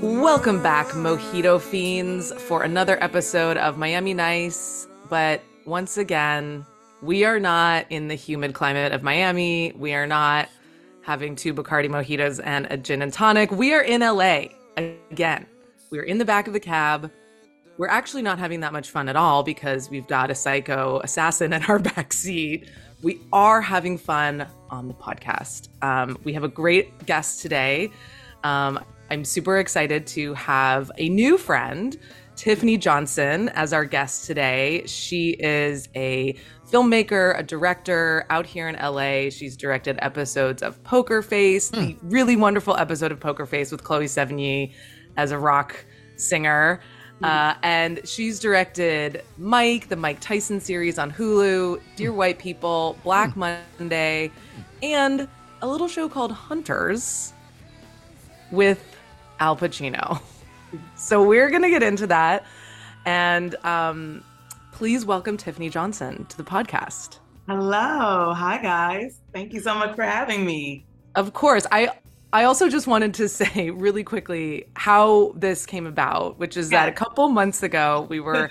Welcome back, Mojito Fiends, for another episode of Miami Nice. But once again, we are not in the humid climate of Miami. We are not having two Bacardi mojitos and a gin and tonic. We are in LA again. We're in the back of the cab. We're actually not having that much fun at all because we've got a psycho assassin in our back seat. We are having fun on the podcast. Um, we have a great guest today. Um, I'm super excited to have a new friend, Tiffany Johnson, as our guest today. She is a filmmaker, a director out here in LA. She's directed episodes of Poker Face, hmm. the really wonderful episode of Poker Face with Chloe Sevigny as a rock singer. Hmm. Uh, and she's directed Mike, the Mike Tyson series on Hulu, Dear hmm. White People, Black Monday, and a little show called Hunters with Al Pacino. So we're going to get into that. And um, please welcome Tiffany Johnson to the podcast. Hello. Hi, guys. Thank you so much for having me. Of course, I I also just wanted to say really quickly how this came about, which is that a couple months ago we were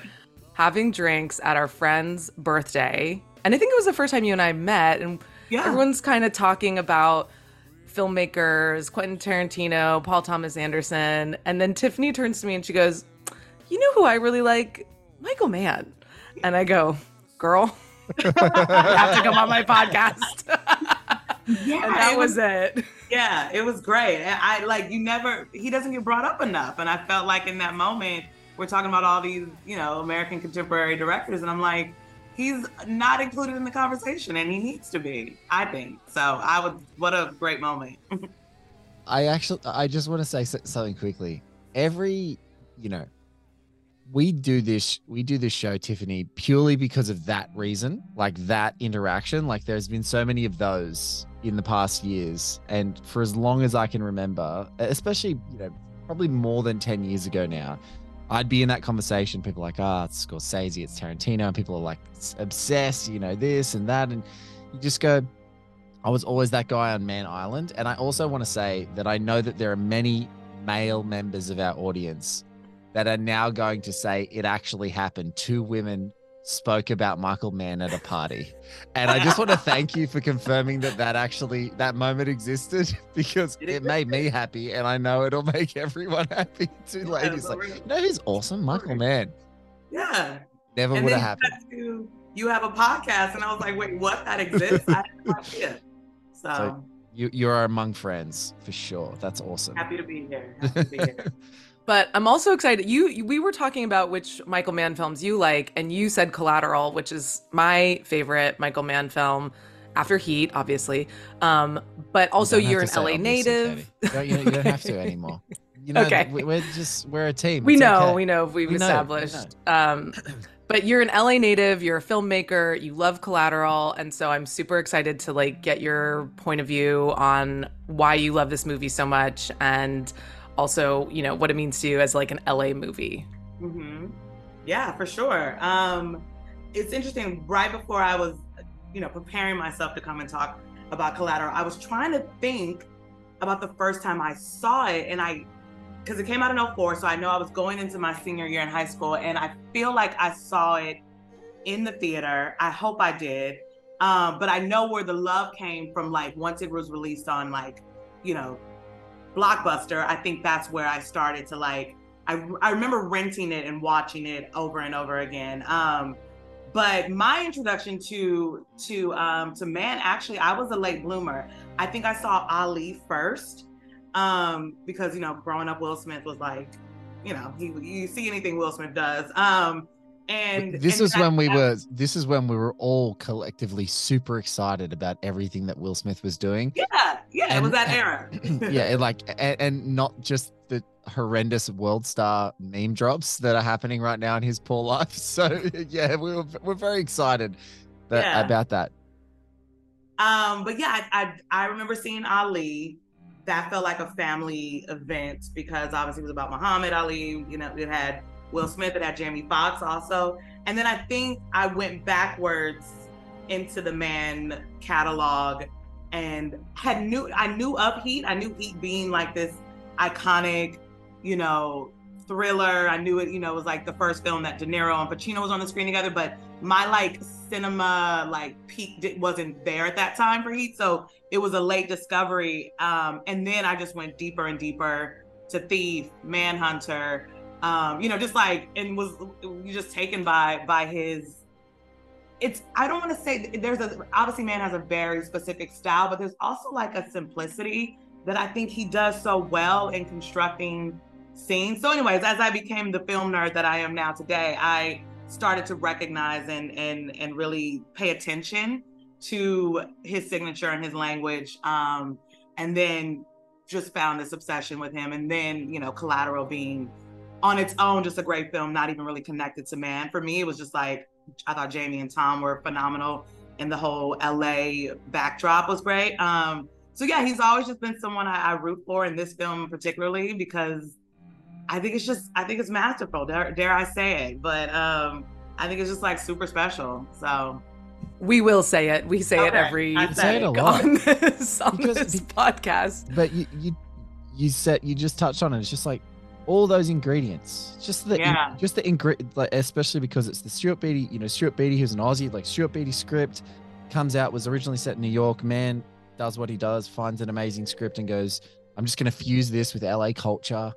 having drinks at our friend's birthday, and I think it was the first time you and I met, and Yeah. everyone's kind of talking about filmmakers, Quentin Tarantino, Paul Thomas Anderson, and then Tiffany turns to me and she goes, "You know who I really like? Michael Mann." And I go, "Girl, you have to come on my podcast." Yeah. and that it was it. Yeah, it was great. And I like you never he doesn't get brought up enough. And I felt like in that moment we're talking about all these, you know, American contemporary directors and I'm like he's not included in the conversation and he needs to be, I think. So I would what a great moment. I actually, I just want to say something quickly. Every, you know, we do this, we do this show, Tiffany, purely because of that reason, like that interaction. Like there's been so many of those in the past years, and for as long as I can remember, especially, you know, probably more than ten years ago now. I'd be in that conversation. People like, ah, it's Scorsese, it's Tarantino. And people are like obsessed, you know, this and that. And you just go, I was always that guy on Mann Island. And I also want to say that I know that there are many male members of our audience that are now going to say it actually happened. Two women spoke about Michael Mann at a party. And I just want to thank you for confirming that that actually, that moment existed because It made me happy. And I know it'll make everyone happy. too. Yeah, ladies like, you know who's awesome? Michael Mann. Yeah. Never would have happened. to- you have a podcast and I was like, wait, what? That exists? I had no idea. So, So- You, you are among friends for sure. That's awesome. happy to be here. Happy to be here. But I'm also excited. You, you- we were talking about which Michael Mann films you like, and you said Collateral, which is my favorite Michael Mann film. after Heat, obviously. Um, but also don't you're an LA native. Katie. Don't- you, you don't have to anymore. You know, Okay. we- we're just we're a team. We It's know, okay. we know, we've We know, established. Um, but you're an LA native, you're a filmmaker, you love collateral, and so I'm super excited to like get your point of view on why you love this movie so much and also, you know, what it means to you as like an LA movie. hmm Yeah, for sure. Um, it's interesting. Right before I was, you know, preparing myself to come and talk about Collateral, I was trying to think about the first time I saw it, and I, because it came out in 04, so I know I was going into my senior year in high school, and I feel like I saw it in the theater. I hope I did. Um, but I know where the love came from, like once it was released on like, you know, Blockbuster, I think that's where I started to like I, I remember renting it and watching it over and over again. Um, but my introduction to to um, to Mann, actually, I was a late bloomer. I think I saw Ali first um, because you know, growing up, Will Smith was like, you know, he you see anything Will Smith does. Um, and this and is that- when we were this is when we were all collectively super excited about everything that Will Smith was doing. Yeah, yeah, it was And- that era. yeah, and like and, and not just the horrendous world star meme drops that are happening right now in his poor life. So yeah, we were we're very excited that, Yeah. about that. Um, but yeah, I, I I remember seeing Ali. That felt like a family event because obviously it was about Muhammad Ali. You know, it had Will Smith, it had Jamie Foxx also. And then I think I went backwards into the Mann catalog and had knew I knew of Heat. I knew Heat being like this iconic, you know, thriller. I knew it, you know, was like the first film that De Niro and Pacino was on the screen together, but my like cinema like peak wasn't there at that time for Heat. So it was a late discovery. Um, and then I just went deeper and deeper to Thief, Manhunter, um, you know, just like and was just taken by by his it's I don't want to say there's a obviously Mann has a very specific style, but there's also like a simplicity that I think he does so well in constructing scenes. So, anyways, as I became the film nerd that I am now today, I started to recognize and and and really pay attention to his signature and his language. Um, and then just found this obsession with him. And then, you know, Collateral being on its own, just a great film, not even really connected to Mann. For me, it was just like I thought Jamie and Tom were phenomenal, and the whole LA backdrop was great. Um, so yeah, he's always just been someone I, I root for in this film particularly because I think it's just I think it's masterful. Dare, dare I say it? But um, I think it's just like super special. So We will say it. We say it every I say it a week lot. on this, on Because- this podcast. But you you you said you just touched on it. It's just like all those ingredients, just the Yeah. just the ingredient, like especially because it's the Stuart Beattie. You know, Stuart Beattie, who's an Aussie, like Stuart Beattie script comes out was originally set in New York. Mann does what he does, finds an amazing script, and goes, "I'm just going to fuse this with LA culture."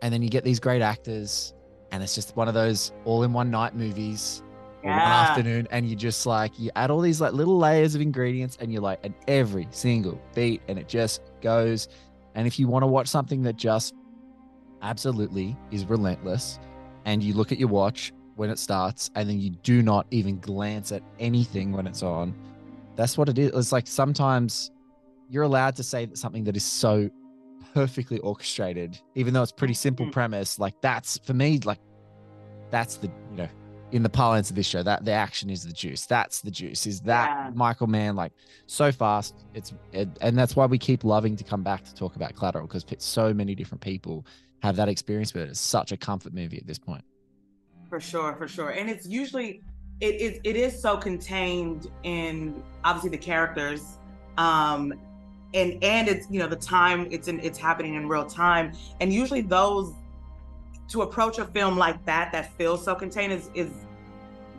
And then you get these great actors, and it's just one of those all-in-one night movies. or One afternoon, and you just like you add all these like little layers of ingredients, and you're like, and every single beat, and it just goes. And if you want to watch something that just absolutely is relentless, and you look at your watch when it starts, and then you do not even glance at anything when it's on, that's what it is. It's like sometimes you're allowed to say that something that is so perfectly orchestrated, even though it's pretty simple Mhm. premise. Like that's for me, like that's the you know, in the parlance of this show, that the action is the juice. That's the juice. Is that Yeah. Michael Mann like so fast? It's it, and that's why we keep loving to come back to talk about Collateral because so many different people have that experience with it. It's such a comfort movie at this point. For sure, for sure. And it's usually it is it is so contained in obviously the characters. Um and and it's you know the time it's in it's happening in real time. And usually those to approach a film like that that feels so contained is is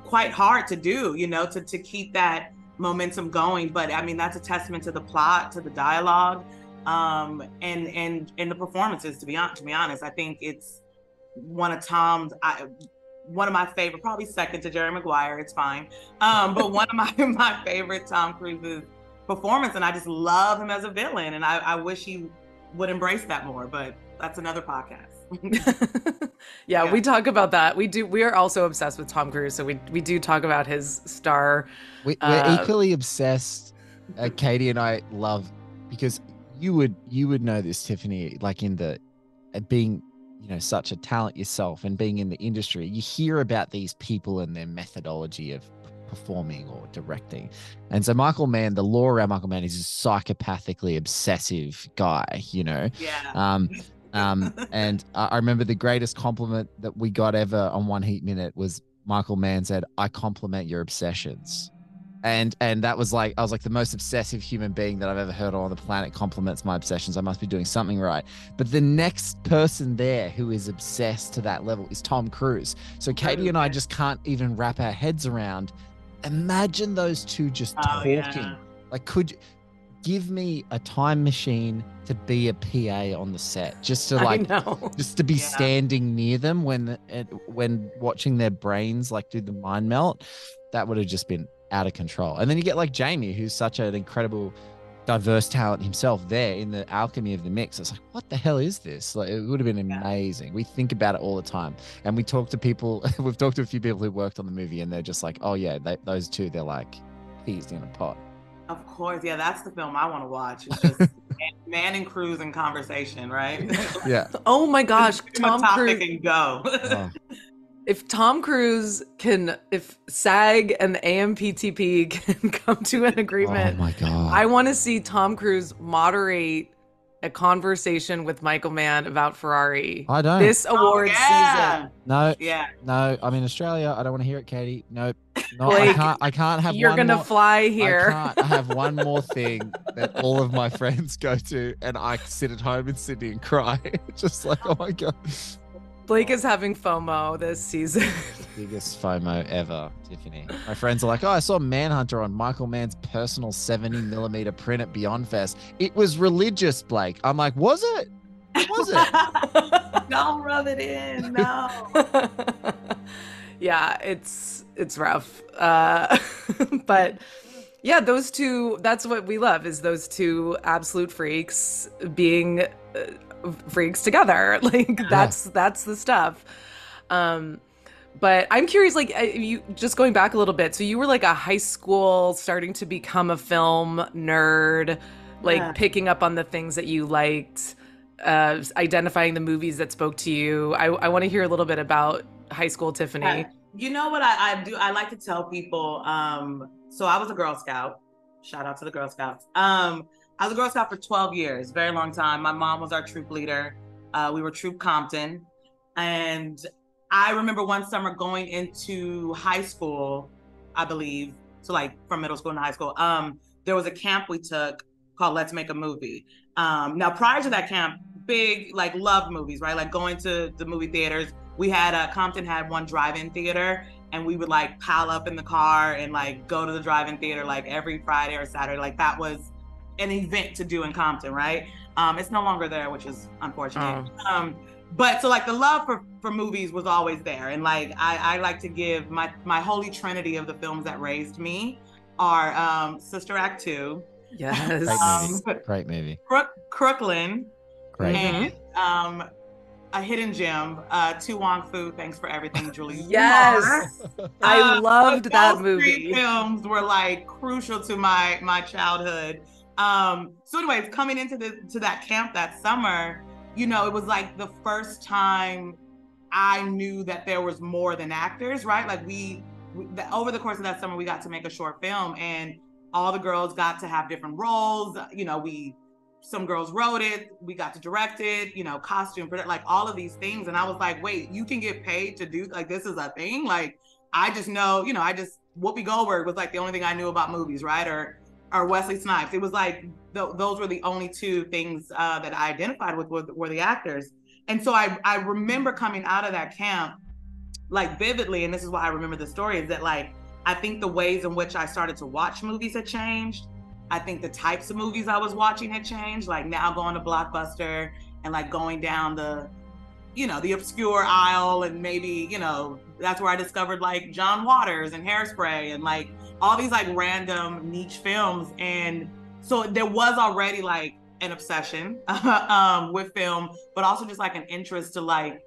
quite hard to do, you know, to to keep that momentum going. But I mean that's a testament to the plot, to the dialogue, um, and and and the performances. To be honest, to be honest, I think it's one of Tom's. I, one of my favorite, probably second to Jerry Maguire. It's fine, um, but one of my my favorite Tom Cruise's performance, and I just love him as a villain, and I, I wish he would embrace that more. But that's another podcast. yeah, Yeah. we talk about that. We do. We are also obsessed with Tom Cruise, so we we do talk about his star. We, we're Uh, equally obsessed uh, Katie and I love because you would you would know this, Tiffany. Like in the uh, being you know such a talent yourself and being in the industry, you hear about these people and their methodology of performing or directing. And so Michael Mann, the law around Michael Mann is a psychopathically obsessive guy, you know. Yeah. Um, um, and I I remember the greatest compliment that we got ever on One Heat Minute was Michael Mann said, "I compliment your obsessions," and and that was like I was like the most obsessive human being that I've ever heard on the planet compliments my obsessions. I must be doing something right. But the next person there who is obsessed to that level is Tom Cruise. So oh, Katie and I just can't even wrap our heads around. Imagine those two just Oh, talking. yeah. Like, could you give me a time machine to be a PA on the set, just to like just to be Yeah. standing near them when uh, when watching their brains like do the mind melt that would have just been out of control. And then you get like jamie who's such an incredible diverse talent himself there in the alchemy of the mix. It's like what the hell is this? Like it would have been amazing. We think about it all the time. And we talk to people we've talked to a few people who worked on the movie and they're just like oh yeah they, those two they're like peas in a pot. Of course, yeah, that's the film I want to watch. It's just Mann, and Cruise in conversation, right? yeah. Oh my gosh, Pick 'em a Tom topic Cruise. and go. Oh, If Tom Cruise can, if SAG and the AMPTP can come to an agreement, oh agreement, my god I want to see Tom Cruise moderate a conversation with Michael Mann about Ferrari. i don't This Oh, award yeah. season. no Yeah. No, I'm in Australia. I don't want to hear it, Katie. Nope. No, I can't. I can't have. You're one gonna more, fly I here. can't have one more thing that all of my friends go to, and I sit at home in Sydney and cry, just like, oh my god, Blake is having FOMO this season. biggest FOMO ever, Tiffany. My friends are like, oh, I saw Manhunter on Michael Mann's personal 70 millimeter print at Beyond Fest. It was religious, Blake. I'm like, was it? Was it? Don't rub it in. No. yeah, it's it's rough. Uh, but yeah, those two that's what we love is those two absolute freaks being uh, freaks together. Like that's that's the stuff. Um but I'm curious like you just going back a little bit. So you were like a high school starting to become a film nerd, like Yeah. picking up on the things that you liked uh, identifying the movies that spoke to you. I, I want to hear a little bit about high school Tiffany. Yeah. You know what I, I do? I like to tell people. Um, so I was a Girl Scout. Shout out to the Girl Scouts. Um, I was a Girl Scout for 12 years, very long time. My mom was our troop leader. Uh, we were Troop Compton. And I remember one summer going into high school, I believe, so like from middle school and high school. Um, there was a camp we took called Let's Make a Movie. Um, now, prior to that camp, big like love movies, right? Like going to the movie theaters. We had uh, Compton had one drive-in theater, and we would like pile up in the car and like go to the drive-in theater like every Friday or Saturday. Like that was an event to do in Compton, right? Um, it's no longer there, which is unfortunate. Um, but so like the love for for movies was always there, and like I, I like to give my my holy trinity of the films that raised me are um, Sister Act two, Yes. Great Um, movie. Great movie. Crook, Crooklyn, Great. and um, a hidden gem, uh, To Wong Foo. Thanks for everything, Julie. Yes. I Uh, loved but that those three movie. films were like crucial to my my childhood. Um, so, anyways, coming into the to that camp that summer, you know, it was like the first time I knew that there was more than actors, right? Like we, we the, over the course of that summer, we got to make a short film, and all the girls got to have different roles. You know, we some girls wrote it, we got to direct it, you know, costume, like all of these things. And I was like, wait, you can get paid to do like this is a thing? Like, I just know, you know, I just Whoopi Goldberg was like the only thing I knew about movies, right? Or or Wesley Snipes. It was like th- those were the only two things uh, that I identified with were, were the actors. And so I I remember coming out of that camp like vividly, and this is why I remember the story is that like I think the ways in which I started to watch movies had changed. I think the types of movies I was watching had changed. Like now going to Blockbuster and like going down the, you know, the obscure aisle and maybe, you know, that's where I discovered like John Waters and Hairspray and like all these like random niche films. And so there was already like an obsession um, with film, but also just like an interest to like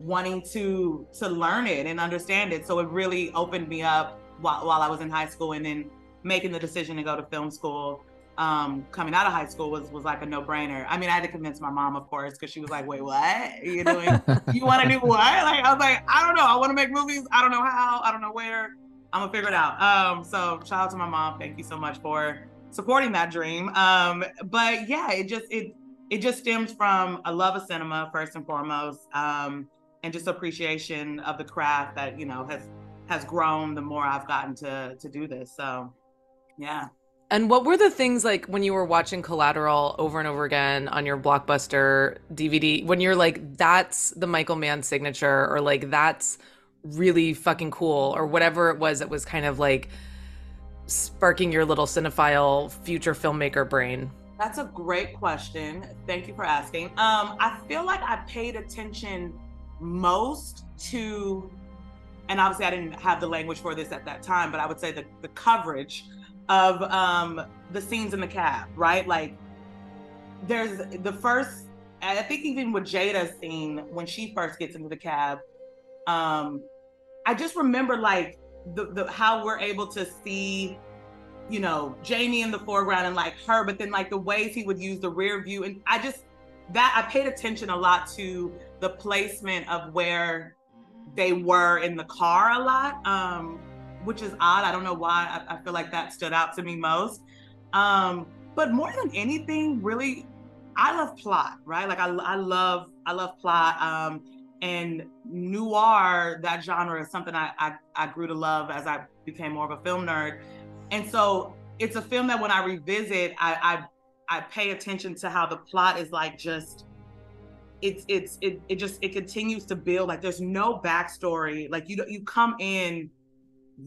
wanting to to learn it and understand it. So it really opened me up while, while I was in high school and then making the decision to go to film school um, coming out of high school was was like a no brainer. I mean, I had to convince my mom, of course, because she was like, "Wait, what? You doing? you want to do what?" Like I was like, "I don't know. I want to make movies. I don't know how. I don't know where. I'm gonna figure it out." Um, so shout out to my mom. Thank you so much for supporting that dream. Um, but yeah, it just it it just stems from a love of cinema first and foremost, um, and just appreciation of the craft that you know has has grown the more I've gotten to to do this. So yeah. And what were the things like when you were watching Collateral over and over again on your blockbuster DVD when you're like that's the Michael Mann signature or like that's really fucking cool or whatever it was that was kind of like sparking your little cinephile future filmmaker brain? That's a great question. Thank you for asking. Um, I feel like I paid attention most to, and obviously I didn't have the language for this at that time, but I would say the, the coverage of um, the scenes in the cab, right? Like there's the first, I think even with Jada's scene when she first gets into the cab, um, I just remember like the, the how we're able to see, you know, Jamie in the foreground and like her, but then like the ways he would use the rear view. And I just that I paid attention a lot to the placement of where they were in the car a lot. Um, which is odd. I don't know why. I, I feel like that stood out to me most. Um, but more than anything, really, I love plot, right? Like I, I love, I love plot. Um, and noir, that genre is something I, I, I grew to love as I became more of a film nerd. And so it's a film that when I revisit, I, I, I pay attention to how the plot is like just it's it's it, it just it continues to build like there's no backstory like you you come in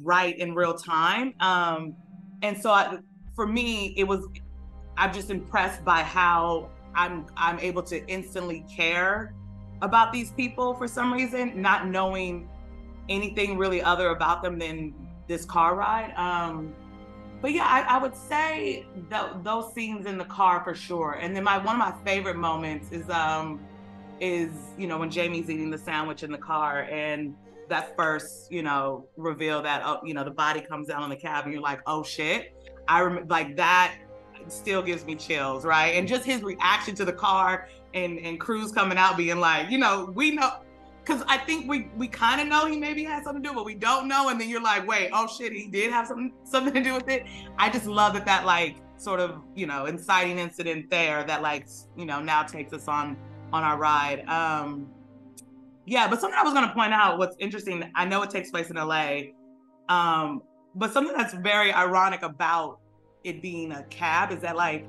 right in real time. Um, and so I, for me, it was I'm just impressed by how I'm I'm able to instantly care about these people for some reason, not knowing anything really other about them than this car ride. Um, but yeah, I, I would say those scenes in the car for sure. And then my one of my favorite moments is um is you know when Jamie's eating the sandwich in the car and that first, you know, reveal that, oh, you know, the body comes out on the cab and you're like, oh shit. I remember like that still gives me chills, right? And just his reaction to the car and and Cruise coming out being like, you know, we know because I think we we kind of know he maybe had something to do, but we don't know. And then you're like, wait, oh shit, he did have something something to do with it. I just love that that like sort of you know inciting incident there that like you know now takes us on on our ride. Um, yeah, but something I was going to point out what's interesting, I know it takes place in LA, um, but something that's very ironic about it being a cab is that like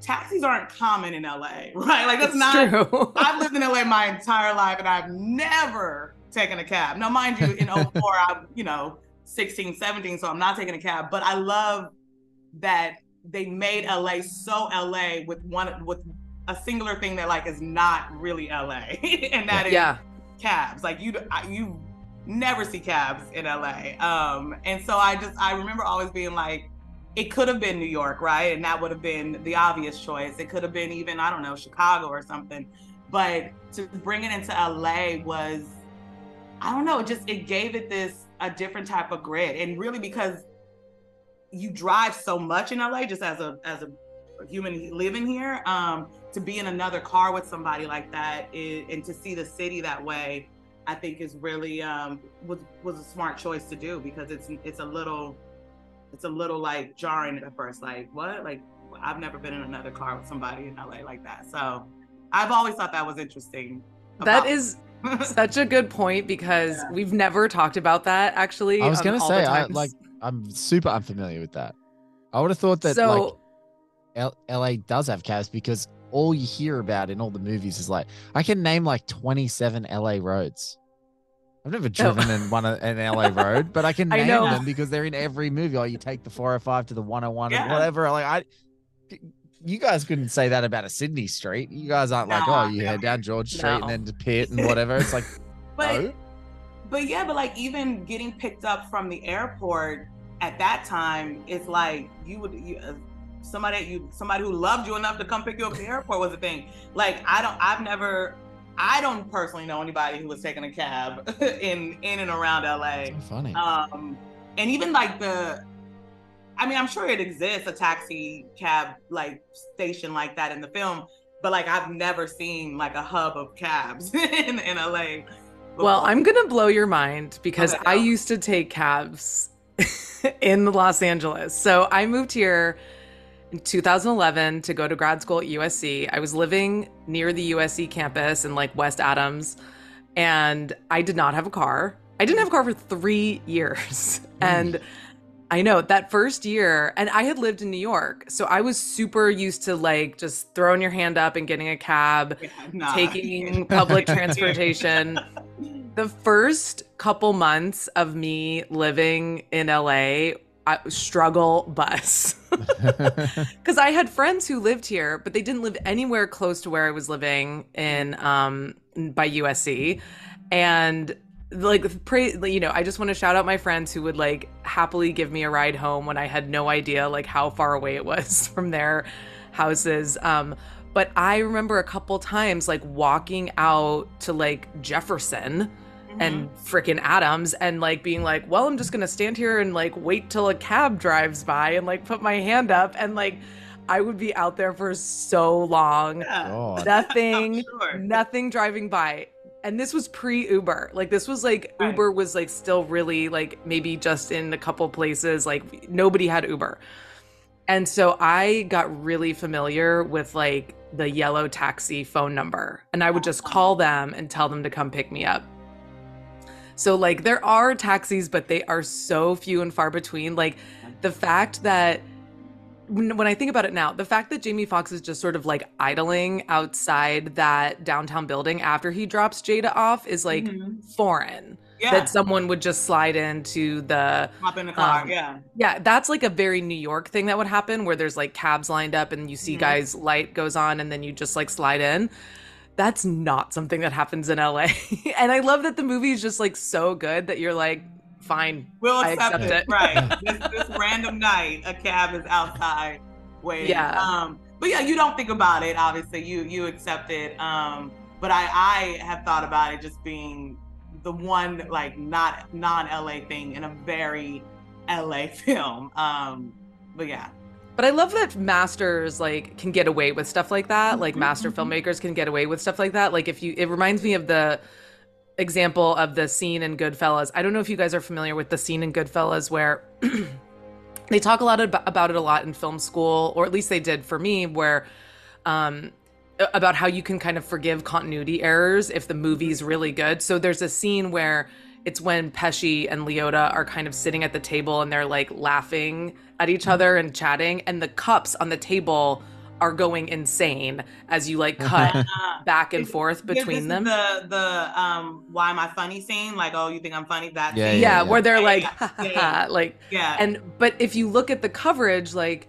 taxis aren't common in LA, right? Like that's it's not true. I've lived in LA my entire life and I've never taken a cab. Now mind you, in 04, I'm, you know, 16, 17, so I'm not taking a cab, but I love that they made LA so LA with one with a singular thing that like is not really LA, and that is yeah. cabs. Like you, you never see cabs in LA. Um, and so I just I remember always being like, it could have been New York, right? And that would have been the obvious choice. It could have been even I don't know Chicago or something. But to bring it into LA was, I don't know, it just it gave it this a different type of grit, and really because you drive so much in LA just as a as a human living here. Um, to be in another car with somebody like that is, and to see the city that way, I think is really um, was was a smart choice to do because it's it's a little it's a little like jarring at first. Like what? Like I've never been in another car with somebody in LA like that. So I've always thought that was interesting. That is such a good point because yeah. we've never talked about that actually. I was um, gonna say I like I'm super unfamiliar with that. I would have thought that so, like L- LA does have cabs because all you hear about in all the movies is like I can name like 27 LA roads. I've never driven oh. in one an LA road, but I can name I them because they're in every movie. Oh, you take the 405 to the 101 yeah. whatever. Like I you guys couldn't say that about a Sydney street. You guys aren't no, like, oh, you no. head down George Street no. and then to Pitt and whatever. It's like, but, no. but yeah, but like even getting picked up from the airport at that time, it's like you would you, uh, somebody you somebody who loved you enough to come pick you up at the airport was a thing. Like I don't I've never I don't personally know anybody who was taking a cab in in and around LA. So funny. Um and even like the I mean, I'm sure it exists a taxi cab like station like that in the film, but like I've never seen like a hub of cabs in, in LA. Well. I'm gonna blow your mind because Okay, I go. used to take cabs in Los Angeles. So I moved here in 2011 to go to grad school at USC. I was living near the USC campus in like West Adams, and I did not have a car. I didn't have a car for three years. And I know that first year, and I had lived in New York. So I was super used to like just throwing your hand up and getting a cab Yeah, nah. taking public transportation. The first couple months of me living in LA, I struggle bus. Cuz I had friends who lived here, but they didn't live anywhere close to where I was living in um by USC. And like pray you know, I just want to shout out my friends who would like happily give me a ride home when I had no idea like how far away it was from their houses. Um but I remember a couple times like walking out to like Jefferson and mm-hmm. freaking Adams and like being like, well, I'm just gonna stand here and like wait till a cab drives by and like put my hand up and like I would be out there for so long. Yeah. God. Nothing, Sure. nothing driving by. And this was pre Uber. Like this was like Right. Uber was like still really like maybe just in a couple places. Like nobody had Uber. And so I got really familiar with like the yellow taxi phone number. And I would just call them and tell them to come pick me up. So like there are taxis, but they are so few and far between. Like the fact that when, I think about it now, the fact that Jamie Foxx is just sort of like idling outside that downtown building after he drops Jada off is like Mhm. foreign. Yeah. That someone would just slide into the hop in the car. um, yeah. yeah, that's like a very New York thing that would happen where there's like cabs lined up and you see Mhm. guys light goes on and then you just like slide in. That's not something that happens in LA. and I love that the movie is just like so good that you're like, fine. We'll I accept, accept it. it. Right. this, this random night, a cab is outside waiting. Yeah. Um, but yeah, you don't think about it. Obviously, you you accept it. Um, but I I have thought about it just being the one like not non LA thing in a very LA film. Um, but yeah. But I love that masters like can get away with stuff like that. Like master Mhm. filmmakers can get away with stuff like that. Like if you it reminds me of the example of the scene in Goodfellas. I don't know if you guys are familiar with the scene in Goodfellas where they talk a lot about it a lot in film school, or at least they did for me, where um, about how you can kind of forgive continuity errors if the movie's really good. So there's a scene where it's when Pesci and Liotta are kind of sitting at the table and they're like laughing at each other and chatting, and the cups on the table are going insane as you like cut Uh, back and forth between them. The the um why am I funny scene? Like, oh, you think I'm funny? That Yeah, scene? yeah, yeah. where they're like, yeah, ha, ha, ha, like yeah. and but if you look at the coverage like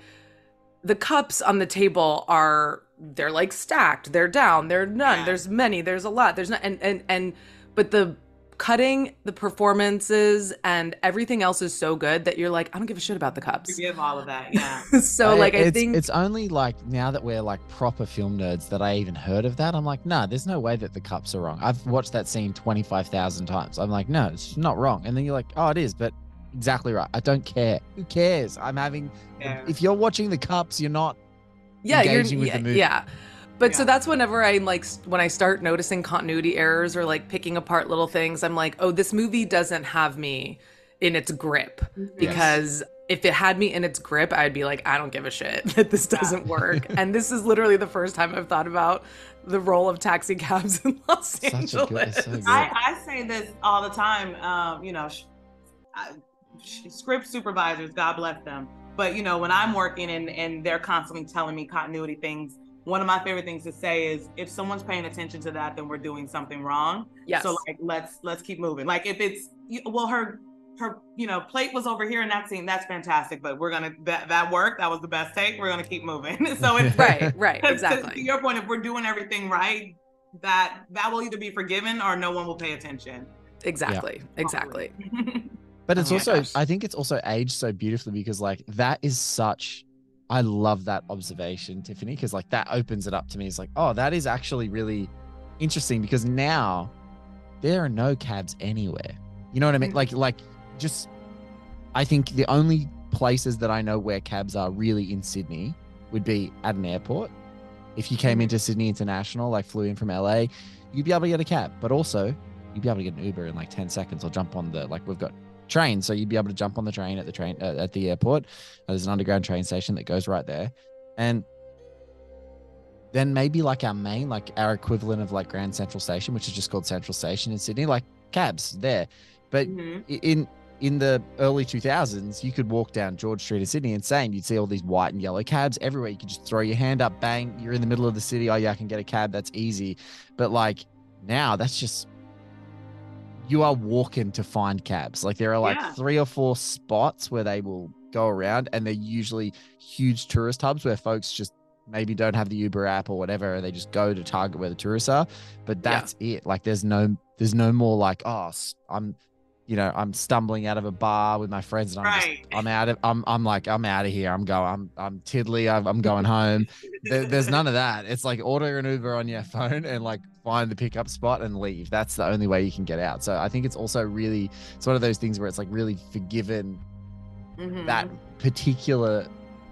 the cups on the table are they're like stacked they're down they're none Yeah. there's many there's a lot there's not and and and but the cutting the performances and everything else is so good that you're like i don't give a shit about the cups forgive all of that. Yeah. so like i it's, think it's only like now that we're like proper film nerds that I even heard of that. I'm like, nah, there's no way that the cups are wrong. I've watched that scene 25,000 times. I'm like, no, it's not wrong. And then you're like, oh, it is, but exactly right. I don't care. Who cares? I'm having. Yeah. If you're watching the cups, you're not. yeah you're engaging with yeah, the movie. yeah but so that's whenever i'm like when i start noticing continuity errors or like picking apart little things i'm like oh this movie doesn't have me in its grip because if it had me in its grip, I'd be like, I don't give a shit that this doesn't work. and this is literally the first time I've thought about the role of taxi cabs in Los Such Angeles. good- so. I, I say this all the time. Um, you know, sh- I, sh- script supervisors, God bless them. But you know, when I'm working and and they're constantly telling me continuity things, one of my favorite things to say is, if someone's paying attention to that, then we're doing something wrong. Yes. So like, let's let's keep moving. Like if it's well, her her you know plate was over here in that scene. That's fantastic. But we're gonna that that worked. That was the best take. We're gonna keep moving. so it's right, right, 'Cause to- To exactly. your point, if we're doing everything right, that that will either be forgiven or no one will pay attention. Exactly, exactly. But it's Oh also, gosh. I think it's also aged so beautifully because like that is such. I love that observation, Tiffany, because like that opens it up to me. It's like, oh, that is actually really interesting because now there are no cabs anywhere. You know what I mean? Mhm. Like, like just, I think the only places that I know where cabs are really in Sydney would be at an airport. If you came into Sydney International, like flew in from LA, you'd be able to get a cab. But also, you'd be able to get an Uber in like 10 seconds or jump on the, like, we've got trains. So you'd be able to jump on the train at the train uh, at the airport. There's an underground train station that goes right there. And then maybe like our main, like our equivalent of like Grand Central Station, which is just called Central Station in Sydney, like cabs there. But Mhm. in in the early 2000s, you could walk down George Street in Sydney and insane. You'd see all these white and yellow cabs everywhere. You could just throw your hand up, bang, you're in the middle of the city. Oh, yeah, I can get a cab. That's easy. But like now, that's just you are walking to find cabs. Like there are like Yeah. three or four spots where they will go around, and they're usually huge tourist hubs where folks just maybe don't have the Uber app or whatever. And they just go to Target where the tourists are. But Yeah. that's it. Like there's no there's no more like oh I'm you know I'm stumbling out of a bar with my friends and I'm just, I'm out of I'm I'm like I'm out of here. I'm going I'm I'm tiddly. I'm, I'm going home. There, there's none of that. It's like order an Uber on your phone and like find the pickup spot and leave. That's the only way you can get out. So I think it's also really it's one of those things where it's like really forgiven Mhm. that particular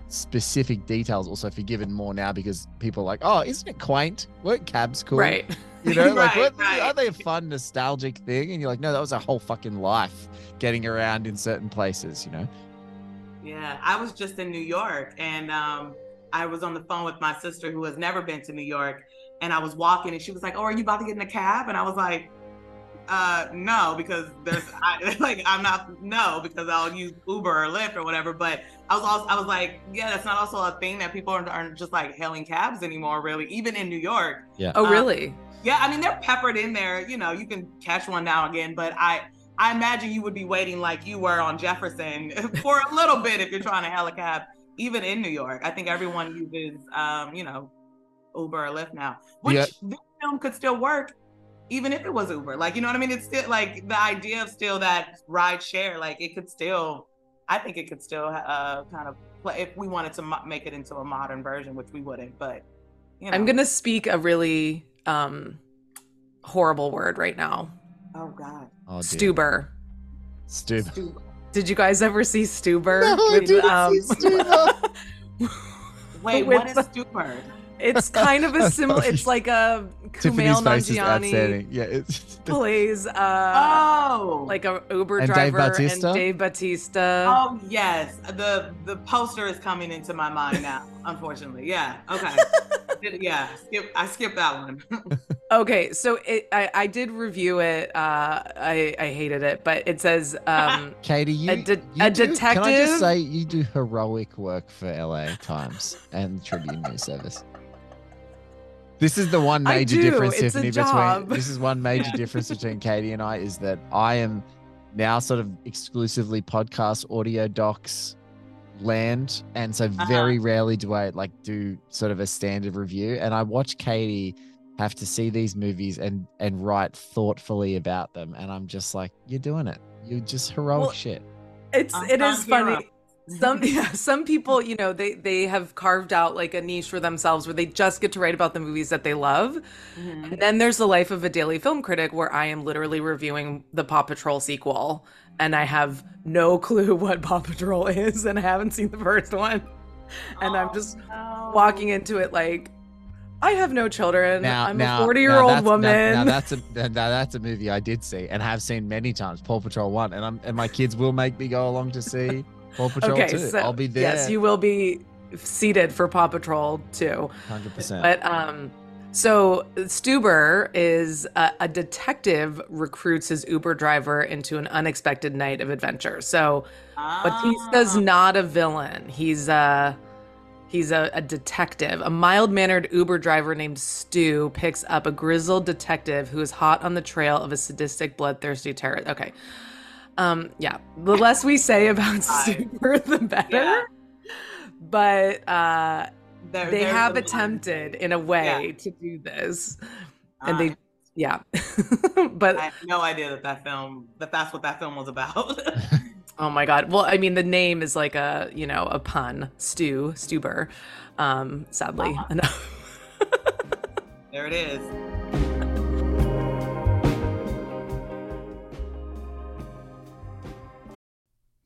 specific details also forgiven more now because people are like, oh, isn't it quaint? Weren't cabs cool? Right. You know, like, Right, what, right. are they a fun, nostalgic thing? And you're like, no, that was a whole fucking life getting around in certain places, you know? Yeah, I was just in New York and um, I was on the phone with my sister who has never been to New York. And I was walking and she was like, Oh, are you about to get in a cab? And I was like, uh, no, because there's I, like, I'm not, no, because I'll use Uber or Lyft or whatever. But I was also, I was like, yeah, that's not also a thing that people aren't, aren't just like hailing cabs anymore, really, even in New York. Yeah. Oh, Um, really? Yeah, I mean they're peppered in there. You know, you can catch one now and again, but I I imagine you would be waiting like you were on Jefferson for a little bit if you're trying to hail a cab, even in New York. I think everyone uses um, you know, Uber or Lyft now, which Yeah. this film could still work even if it was Uber. Like, you know what I mean? It's still like the idea of still that ride share, like it could still I think it could still uh kind of play if we wanted to mo- make it into a modern version, which we wouldn't, but you know. I'm going to speak a really um horrible word right now. Oh God. Oh, dear. Stuber. Stupid. Stu- Did you guys ever see Stuber? No, I didn't see Stuber. Wait, With what is the- stupor? It's kind of a similar. It's like a Kumail face Nanjiani outstanding. Yeah, it's plays uh Oh, like a Uber And driver Bautista? and Dave Bautista. oh yes, the the poster is coming into my mind now. Unfortunately, yeah. Okay, yeah. Skip, I skipped that one. Okay, so it, I I did review it. Uh, I I hated it, but it says um Katie, you, A de- you a do, Can I just say you do heroic work for LA Times and Tribune News Service? This is the one I major do. difference, It's a Tiffany, job. between this is one major difference between Katie and I is that I am now sort of exclusively podcast audio docs land. And so Uh-huh. very rarely do I like do sort of a standard review. And I watch Katie have to see these movies and and write thoughtfully about them. And I'm just like, you're doing it. You're just heroic Well, shit. it's I'm it not funny. Hero. Some yeah, some people, you know, they they have carved out like a niche for themselves where they just get to write about the movies that they love. Mhm. And then there's the life of a daily film critic where I am literally reviewing the Paw Patrol sequel and I have no clue what Paw Patrol is and I haven't seen the first one. And I'm Oh, just no. walking into it like I have no children. Now, I'm now, a 40 year old that's- now- woman. Now, that's a now that's a movie I did see and have seen many times. Paw Patrol one, and I'm and my kids will make me go along to see Paw Patrol okay, two. so I'll be there. yes, you will be seated for Paw Patrol too. hundred percent. But um, so Stuber is a, a detective recruits his Uber driver into an unexpected night of adventure. So Bautista's Ah. not a villain. He's a he's a, a detective. A mild-mannered Uber driver named Stu picks up a grizzled detective who is hot on the trail of a sadistic, bloodthirsty terrorist. Okay. Um, yeah. The less we say about Stuber, the better. Yeah. But uh There- they there's have the attempted in a way Yeah. to do this and they Ah, yeah but I had no idea that that film that that's what that film was about. oh my god well i mean the name is like a you know a pun stew stuber um sadly Ah. enough there it is.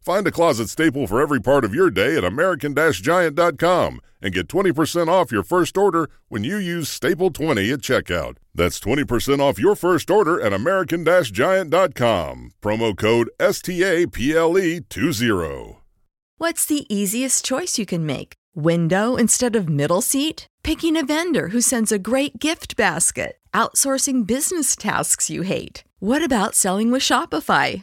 Find a closet staple for every part of your day at American-Giant.com and get 20% off your first order when you use Staple20 at checkout. That's 20% off your first order at American-Giant.com. Promo code STAPLE20. What's the easiest choice you can make? Window instead of middle seat? Picking a vendor who sends a great gift basket? Outsourcing business tasks you hate? What about selling with Shopify?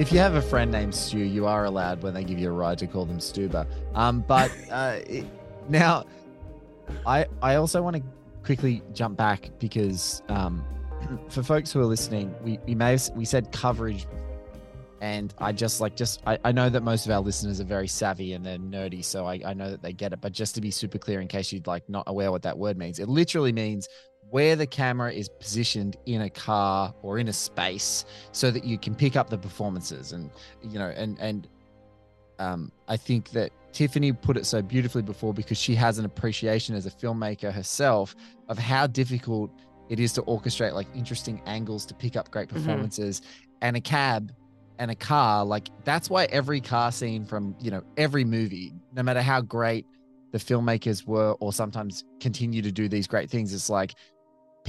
If you have a friend named Stu, you are allowed when they give you a ride to call them Stuba. Um, but uh, it, now, I I also want to quickly jump back because um, for folks who are listening, we, we may have we said coverage, and I just like just I, I know that most of our listeners are very savvy and they're nerdy, so I, I know that they get it. But just to be super clear, in case you'd like not aware what that word means, it literally means where the camera is positioned in a car or in a space so that you can pick up the performances. And you know and and um, I think that Tiffany put it so beautifully before because she has an appreciation as a filmmaker herself of how difficult it is to orchestrate like interesting angles to pick up great performances. And a cab and a car like that's why every car scene from you know every movie no matter how great the filmmakers were or sometimes continue to do these great things it's like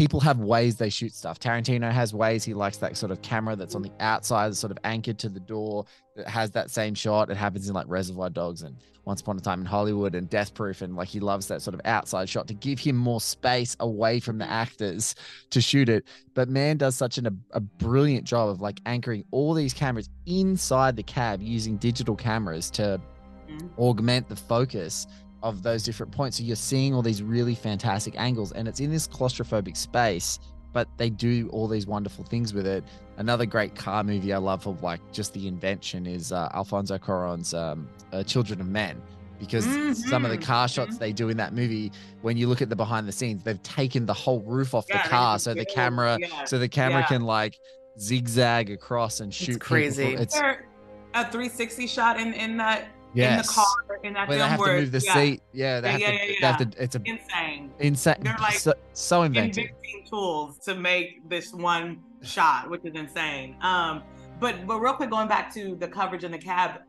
people have ways they shoot stuff. Tarantino has ways he likes that sort of camera that's on the outside, sort of anchored to the door, that has that same shot. It happens in like Reservoir Dogs and Once Upon a Time in Hollywood and Death Proof. And like he loves that sort of outside shot to give him more space away from the actors to shoot it. But Mann does such an, a, a brilliant job of like anchoring all these cameras inside the cab using digital cameras to mm-hmm. augment the focus of those different points. So you're seeing all these really fantastic angles, and it's in this claustrophobic space, but they do all these wonderful things with it. Another great car movie I love of like just the invention is uh, Alfonso Cuarón's um, uh, Children of Men. Because some of the car shots they do in that movie, when you look at the behind the scenes, they've taken the whole roof off Yeah, the car, so the camera, Yeah, so the camera can like zigzag across and shoot. people crazy. from- It's There- a 360 shot in in that in the car in that where they have to move the yeah, seat. Yeah, they Yeah, have yeah, to. They have to. It's a insane. insane. They're like so, so inventive. Inventing tools to make this one shot, which is insane. Um, but but real quick, going back to the coverage in the cab,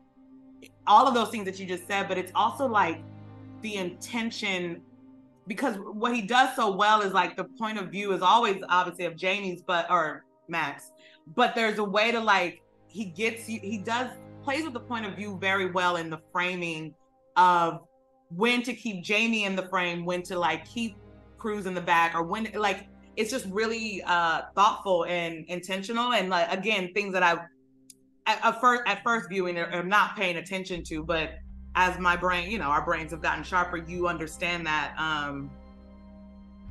all of those things that you just said, but it's also like the intention because what he does so well is like the point of view is always obviously of Jamie's, but or Max, but there's a way to like he gets you. He does plays with the point of view very well in the framing of when to keep Jamie in the frame, when to like keep Cruise in the back, or when like it's just really uh thoughtful and intentional, and like again things that I at, at first at first viewing am not paying attention to, but as my brain, you know, our brains have gotten sharper, you understand that. Um,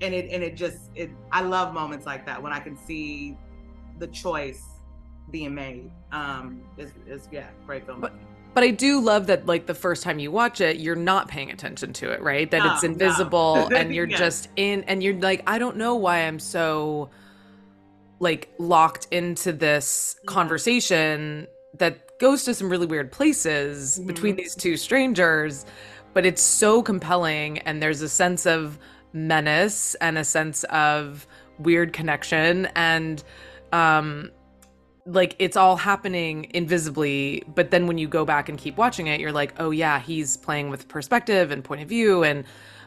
and it and it just it I love moments like that when I can see the choice being made. Um, is is yeah, great film. But, but I do love that like the first time you watch it, you're not paying attention to it, right? That No, it's no. invisible and you're Yeah. just in and you're like, I don't know why I'm so like locked into this Yeah. conversation that goes to some really weird places between Mhm. these two strangers, but it's so compelling and there's a sense of menace and a sense of weird connection and um like it's all happening invisibly but then when you go back and keep watching it you're like oh yeah he's playing with perspective and point of view and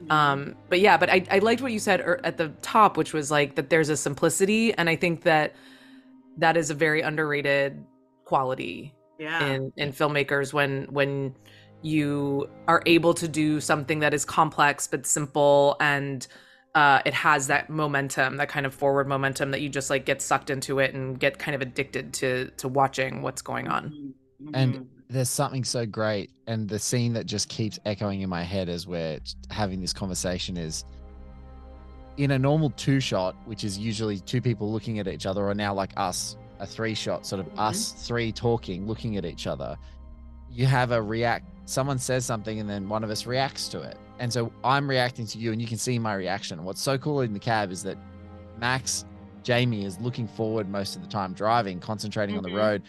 um but yeah but i, I liked what you said er- at the top which was like that there's a simplicity and i think that that is a very underrated quality yeah, in in filmmakers when when you are able to do something that is complex but simple and uh, it has that momentum, that kind of forward momentum that you just like get sucked into it and get kind of addicted to to watching what's going on. Mhm. And Mhm. there's something so great and the scene that just keeps echoing in my head as we're having this conversation is in a normal two shot which is usually two people looking at each other or now like us a three shot sort of Mhm. us three talking looking at each other you have a react someone says something and then one of us reacts to it and so i'm reacting to you and you can see my reaction what's so cool in the cab is that max jamie is looking forward most of the time driving concentrating on Mhm. the road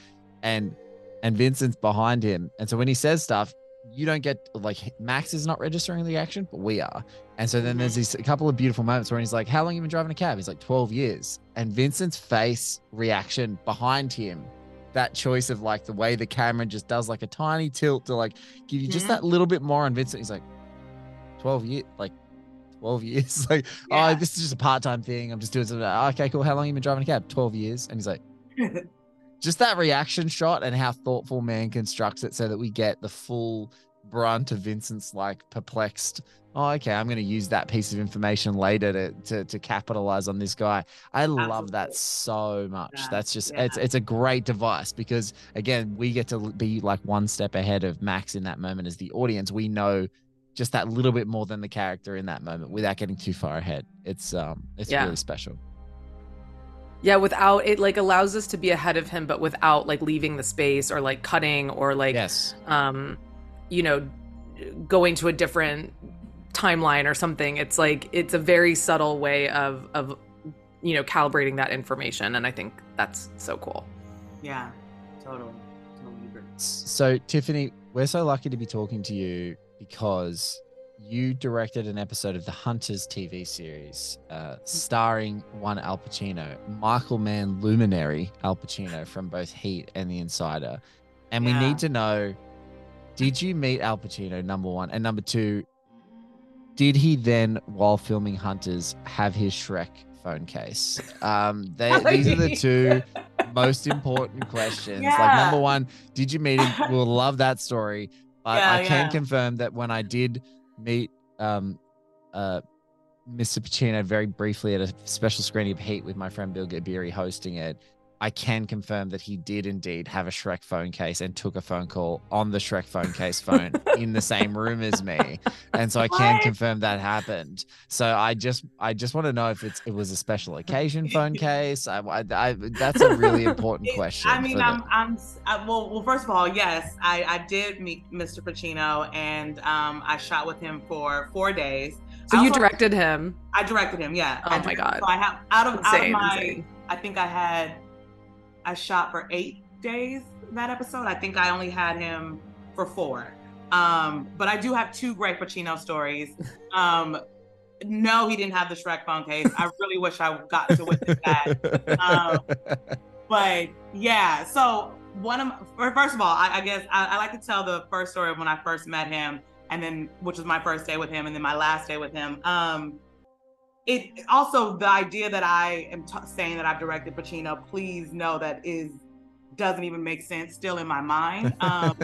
and and Vincent's behind him. And so when he says stuff, you don't get like Max is not registering the action, but we are. And so then there's Mhm. these a couple of beautiful moments where he's like, How long you been driving a cab? He's like, 12 years. And Vincent's face reaction behind him, that choice of like the way the camera just does like a tiny tilt to like give you just Mhm. that little bit more on Vincent. He's like, 12 years, like 12 years. like, oh, Yeah. oh, this is just a part-time thing. I'm just doing something. "Oh, okay, cool. How long you been driving a cab? 12 years. And he's like, just that reaction shot and how thoughtful Mann constructs it so that we get the full brunt of Vincent's like perplexed. Oh, okay, I'm going to use that piece of information later to, to to capitalize on this guy. I love that so much. Yeah, That's just yeah. it's it's a great device because again, we get to be like one step ahead of Max in that moment as the audience. We know just that little bit more than the character in that moment without getting too far ahead. It's um it's Yeah. really special. Yeah, without it like allows us to be ahead of him, but without like leaving the space or like cutting or like yes. um you know going to a different timeline or something it's like it's a very subtle way of of you know calibrating that information and i think that's so cool yeah, totally, totally agree. So, Tiffany, we're so lucky to be talking to you because you directed an episode of the Hunters TV series, uh, starring one Al Pacino, Michael Mann luminary Al Pacino from both Heat and The Insider. And we Yeah. need to know did you meet Al Pacino, number one? And number two, did he then, while filming Hunters, have his Shrek phone case? Um, they, these are the two most important questions. Like number one, did you meet him? We'll love that story. But Yeah, I can yeah. confirm that when I did meet um uh Mr. Pacino very briefly at a special screening of Heat with my friend Bill Gabiri hosting it, I can confirm that he did indeed have a Shrek phone case and took a phone call on the Shrek phone case phone in the same room as me. And so I can What? confirm that happened. So I just I just want to know if it's it was a special occasion phone case. I, I, I that's a really important It- question. I mean, for the- I'm, I'm, s- I, well, well. First of all, yes, I, I did meet Mr. Pacino, and um, I shot with him for four days. so I you also- directed him I directed him. Yeah. Oh my God. So I have out of out of my, insane. I think I had, I shot for eight days that episode. I think I only had him for four. Um, but I do have two great Pacino stories. Um, no, he didn't have the Shrek phone case. I really wish I got to witness that. Um, but yeah, so one of my, first of all, I, I guess I, I like to tell the first story of when I first met him, and then which was my first day with him, and then my last day with him. Um, it also the idea that I am t- saying that I've directed Pacino, please know that is doesn't even make sense still in my mind. Um,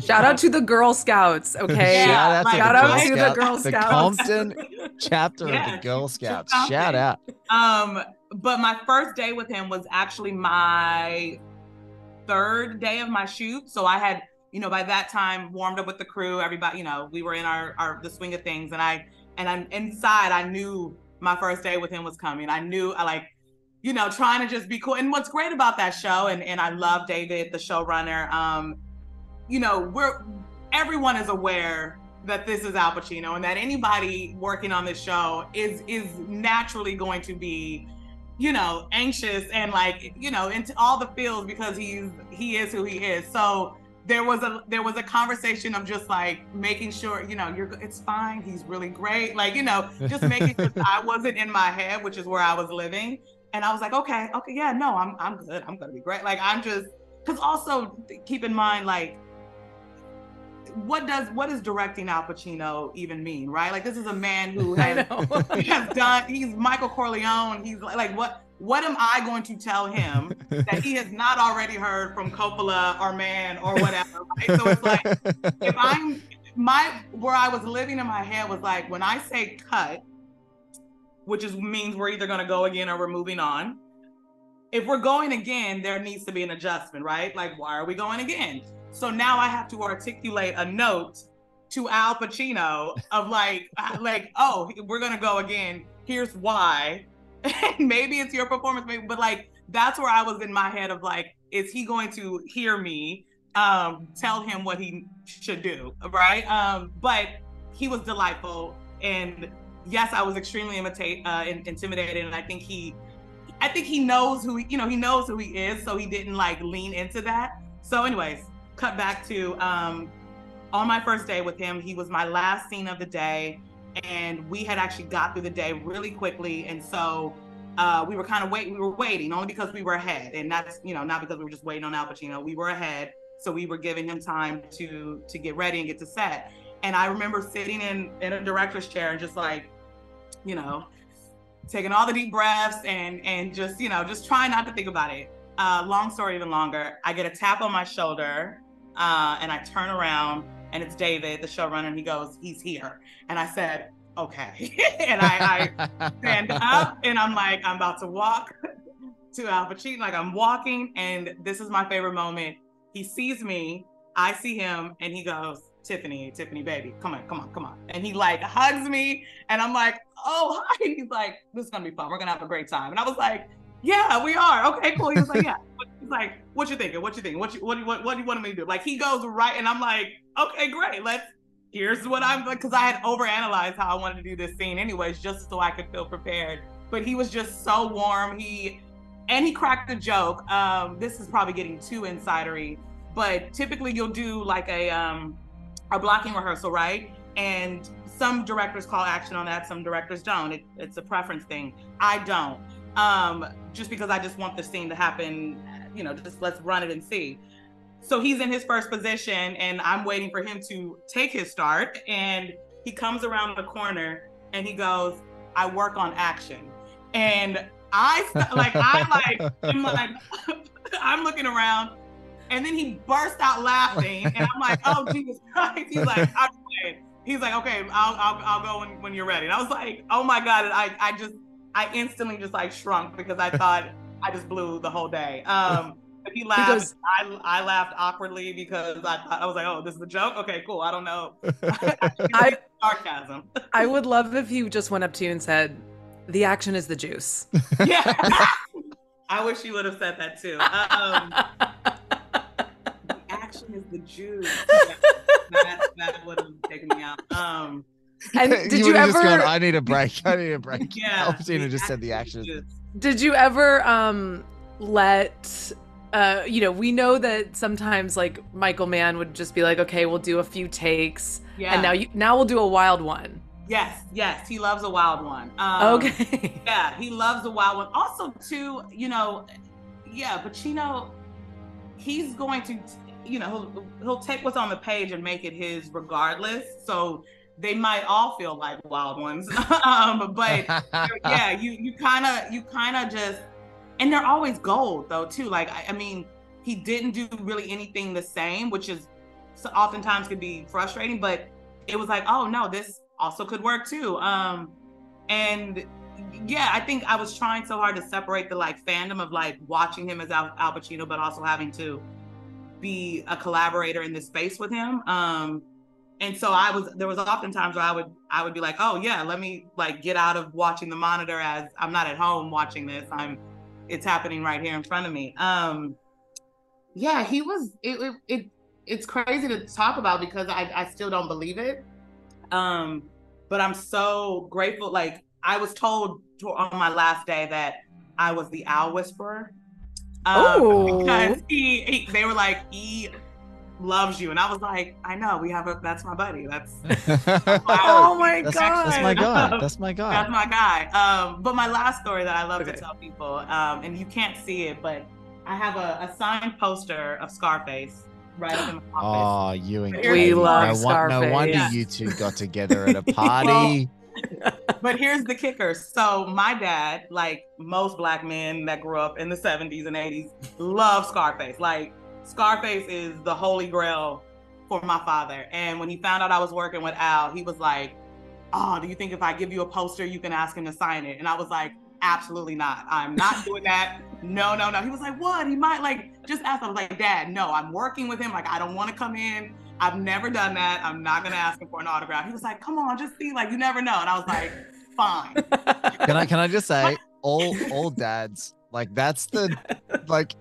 shout out to the girl scouts okay Yeah, Shout out to the shout Girl out to the Scouts, the Compton chapter Yeah, of the Girl Scouts. Shout out. Um, but my first day with him was actually my third day of my shoot. So I had, you know, by that time warmed up with the crew. Everybody, you know, we were in our, our the swing of things, and I and I'm inside. I knew my first day with him was coming. I knew I like, you know, trying to just be cool. And what's great about that show, and and I love David, the showrunner. Um, you know, we're everyone is aware that this is Al Pacino and that anybody working on this show is is naturally going to be you know anxious and like you know into all the feels because he's he is who he is so there was a there was a conversation of just like making sure you know you're it's fine he's really great like you know just making sure I wasn't in my head which is where I was living. And I was like okay okay yeah no I'm I'm good I'm gonna be great. Like I'm just because also keep in mind like what does what does directing Al Pacino even mean, right? Like this is a man who has, he has done. He's Michael Corleone. He's like, like what what am I going to tell him that he has not already heard from Coppola or Mann or whatever? Right? So it's like if I'm my where I was living in my head was like when I say cut, which is means we're either going to go again or we're moving on. If we're going again, there needs to be an adjustment, right? Like why are we going again? So now I have to articulate a note to Al Pacino of like, like, oh, we're gonna go again. Here's why. maybe it's your performance, maybe, but like that's where I was in my head of like, is he going to hear me? Um, tell him what he should do, right? Um, but he was delightful, and yes, I was extremely imitate, uh, in- intimidated, and I think he, I think he knows who he, you know, he knows who he is, so he didn't like lean into that. So, anyways, cut back to um, on my first day with him. He was my last scene of the day, and we had actually got through the day really quickly, and so uh, we were kind of waiting. We were waiting only because we were ahead, and that's you know not because we were just waiting on Al Pacino. We were ahead, so we were giving him time to to get ready and get to set. And I remember sitting in in a director's chair and just like, you know, taking all the deep breaths and and just you know just trying not to think about it. Uh, long story even longer. I get a tap on my shoulder, uh, and I turn around, and it's David, the showrunner, and he goes, "He's here." And I said, "Okay," and I, I stand up, and I'm like, I'm about to walk to Al Pacino, like I'm walking, and this is my favorite moment. He sees me, I see him, and he goes, Tiffany, Tiffany, baby, come on, come on, come on. And he like hugs me, and I'm like, oh, hi. He's like, this is gonna be fun. We're gonna have a great time. And I was like, yeah, we are. Okay, cool. He was like, yeah. He's like, what you thinking? What you thinking? What you what do you what, what do you want me to do? Like he goes right, and I'm like, okay, great. Let's. Here's what I'm like, because I had overanalyzed how I wanted to do this scene, anyways, just so I could feel prepared. But he was just so warm. He and he cracked a joke. Um, this is probably getting too insidery, but typically you'll do like a um a blocking rehearsal, right? And some directors call action on that, some directors don't. It, it's a preference thing. I don't, um, just because I just want the scene to happen. You know, just let's run it and see. So he's in his first position, and I'm waiting for him to take his start. And he comes around the corner, and he goes, "I work on action," and I like I like I'm like I'm looking around, and then he burst out laughing, and I'm like, "Oh Jesus Christ!" He's like, "I'm playing." He's like, "Okay, I'll I'll, I'll go when, when you're ready." And I was like, "Oh my God!" And I I just I instantly just like shrunk because I thought I just blew the whole day. Um, but he laughed. goes- I I laughed awkwardly because I thought I was like, "Oh, this is a joke." Okay, cool. I don't know. I- sarcasm. I would love if he just went up to you and said, "The action is the juice." yeah. I wish you would have said that too. Um, the action is the juice. Yeah, that that would have taken me out. Um, And did you, would've just ever gone, I need a break. I need a break. yeah. Al Pacino the just said the action action. is the juice. Did you ever um let uh you know we know that sometimes like Michael Mann would just be like, okay, we'll do a few takes, Yeah. and now you now we'll do a wild one. Yes, yes, he loves a wild one. Um, okay. Yeah, he loves a wild one. Also, too, you know, yeah, Pacino, he's going to, you know, he'll, he'll take what's on the page and make it his regardless. So they might all feel like wild ones. um, but yeah, you you kind of you kind of just, and they're always gold though too. Like I, I mean, he didn't do really anything the same, which is so oftentimes could be frustrating. But it was like, oh no, this also could work too. Um, and yeah, I think I was trying so hard to separate the like fandom of like watching him as Al, Al Pacino, but also having to be a collaborator in this space with him. Um, and so I was there was often times where I would I would be like, oh yeah, let me like get out of watching the monitor as I'm not at home watching this. I'm it's happening right here in front of me. Um, yeah, he was it it, it it's crazy to talk about because I, I still don't believe it. Um, but I'm so grateful. Like I was told to, on my last day that I was the Al whisperer. Um, Oh. because he, he they were like he loves you and I was like I know we have a that's my buddy that's Oh my that's, god. that's my guy. That's my guy. that's my guy. Um, but my last story that I love Okay. to tell people, um, and you can't see it, but I have a, a signed poster of Scarface right up in my office. Oh, you and We Katie. love no, won- no wonder Scarface. you two got together at a party. but here's the kicker. So my dad, like most black men that grew up in the 70s and 80s, love Scarface. Like Scarface is the holy grail for my father. And when he found out I was working with Al, he was like, "Oh, do you think if I give you a poster, you can ask him to sign it?" And I was like, "Absolutely not. I'm not doing that. No, no, no." He was like, "What? He might like just ask." I was like, "Dad, no. I'm working with him. Like I don't want to come in. I've never done that. I'm not gonna ask him for an autograph." He was like, "Come on, just see. Like you never know." And I was like, "Fine." Can I can I just say all all dads like that's the like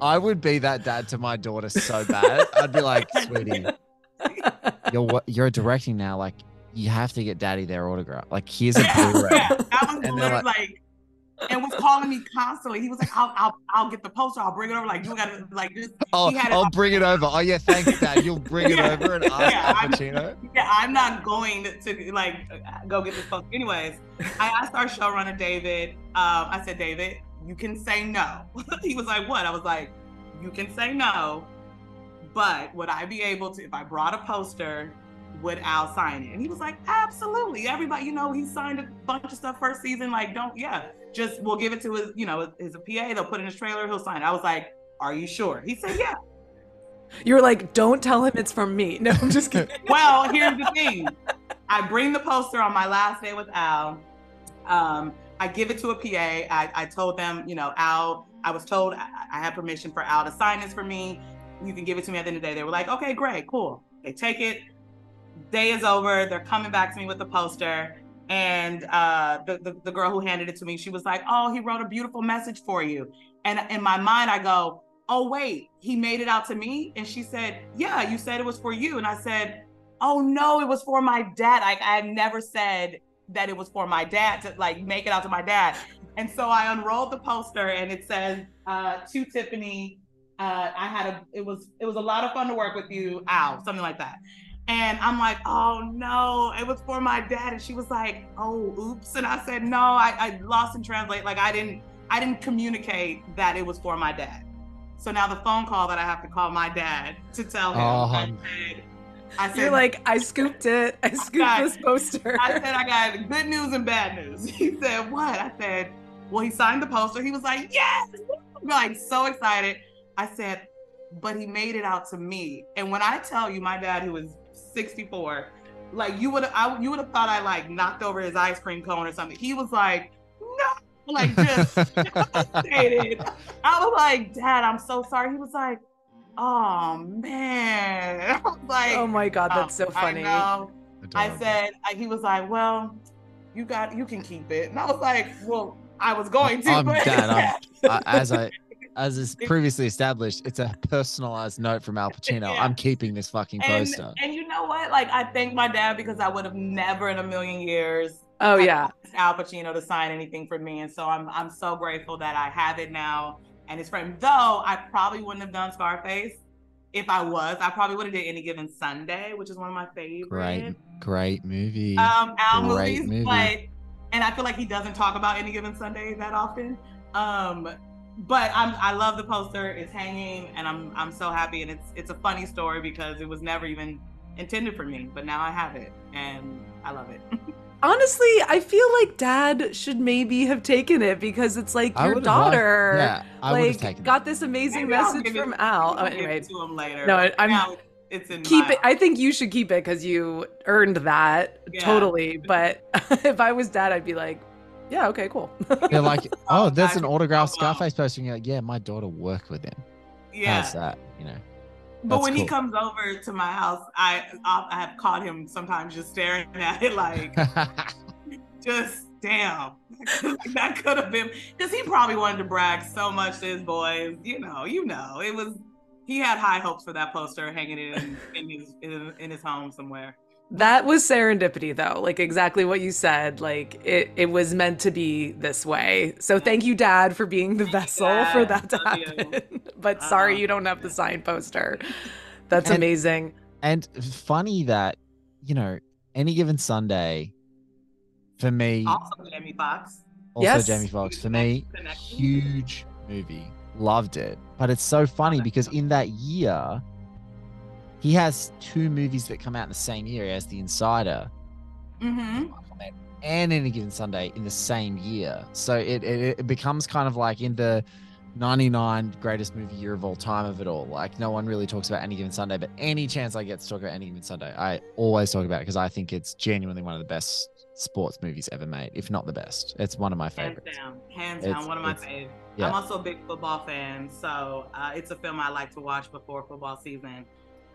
I would be that dad to my daughter so bad. I'd be like, sweetie, you're you're directing now. Like you have to get daddy their autograph. Like here's a Blu-ray. that was And literally like- like, and was calling me constantly. He was like, "I'll, I'll, I'll get the poster. I'll bring it over. Like you gotta, like just." Oh, he had it I'll bring it over. Oh yeah, thanks, Dad. You'll bring it Yeah. over and ask Yeah, Al I'm- Pacino. Yeah, I'm not going to like go get this poster. Anyways, I asked our showrunner David. Um, I said, David, you can say no. he was like, "What?" I was like, "You can say no, but would I be able to if I brought a poster?" Would Al sign it? And he was like, absolutely. Everybody, you know, he signed a bunch of stuff first season. Like, don't, yeah, just we'll give it to his, you know, his PA. They'll put in his trailer. He'll sign it. I was like, are you sure? He said, yeah. You were like, don't tell him it's from me. No, I'm just kidding. Well, here's the thing. I bring the poster on my last day with Al. Um, I give it to a PA. I, I told them, you know, Al, I was told I, I had permission for Al to sign this for me. You can give it to me at the end of the day. They were like, okay, great, cool. They take it. Day is over. They're coming back to me with the poster. And uh, the, the, the girl who handed it to me, she was like, oh, he wrote a beautiful message for you. And in my mind, I go, oh, wait, he made it out to me? And she said, yeah, you said it was for you. And I said, oh no, it was for my dad. I, I had never said that it was for my dad to like make it out to my dad. And so I unrolled the poster and it says, uh, to Tiffany, uh, I had a, it was, it was a lot of fun to work with you, Al, something like that. And I'm like, oh no, it was for my dad. And she was like, oh, oops. And I said, no, I, I lost in translate. Like I didn't, I didn't communicate that it was for my dad. So now the phone call that I have to call my dad to tell him, Oh, I said, I said, You're like, I scooped it. I scooped Guys, this poster. I said I got good news and bad news. He said, What? I said, Well, he signed the poster. He was like, Yes, I'm like so excited. I said, But he made it out to me. And when I tell you, my dad, who was 64, like you would have, you would have thought I like knocked over his ice cream cone or something. He was like, No, like just devastated. I was like, Dad, I'm so sorry. He was like, Oh man. Like, oh my god, that's so "Oh, I funny. I said, I- he was like, well, you got, you can keep it. And I was like, well, I was going to. I'm but dad. I'm, I, as I as is previously established, it's a personalized note from Al Pacino. Yeah. I'm keeping this fucking poster. and you know what? Like, I thank my dad because I would have never in a million years Oh yeah. Al Pacino to sign anything for me. And so I'm, I'm so grateful that I have it now and his friend. Though I probably wouldn't have done Scarface if I was. I probably would have did any given Sunday, which is one of my favorite. Great, great movie. um Al Great movies, movie. but and I feel like he doesn't talk about any given Sunday that often. Um, but I'm I love the poster. It's hanging, and I'm I'm so happy. And it's it's a funny story because it was never even intended for me, but now I have it, and I love it. Honestly, I feel like dad should maybe have taken it because it's like I your would've daughter yeah, I like taken got this amazing Maybe message give it- from Al. Oh, anyway, it to him later. No, but I'm- now it's in keep my it. I think you should keep it because you earned that Yeah. totally. But if I was dad, I'd be like, yeah, okay, cool. They're like, oh, there's an autographed oh. Scarface poster. And you're like, yeah, my daughter worked with him. yeah. How's that? You know. But That's when he comes over to my house, I I I have caught him sometimes just staring at it like just damn. that could have been because he probably wanted to brag so much to his boys. You know, you know, it was he had high hopes for that poster hanging in in his in, in his home somewhere. That was serendipity though, like exactly what you said. Like it, it was meant to be this way. So thank you, Dad, for being the vessel for that to happen. but sorry Uh-huh. you don't have the signed poster. That's And- amazing. and funny that, you know, any given Sunday, for me, Also, Jamie Foxx. also Yes. Jamie Foxx, for me, huge movie. Loved it. But it's so funny because in that year, he has two movies that come out in the same year. as The Insider Mm-hmm. and Any Given Sunday in the same year. So it, it, it becomes kind of like in the 99 greatest movie year of all time of it all. Like no one really talks about Any Given Sunday, but any chance I get to talk about Any Given Sunday, I always talk about it because I think it's genuinely one of the best sports movies ever made, if not the best. It's one of my favorites. Hands down, hands It's- down, one of my it's- faves. yeah. I'm also a big football fan, so uh, it's a film I like to watch before football season.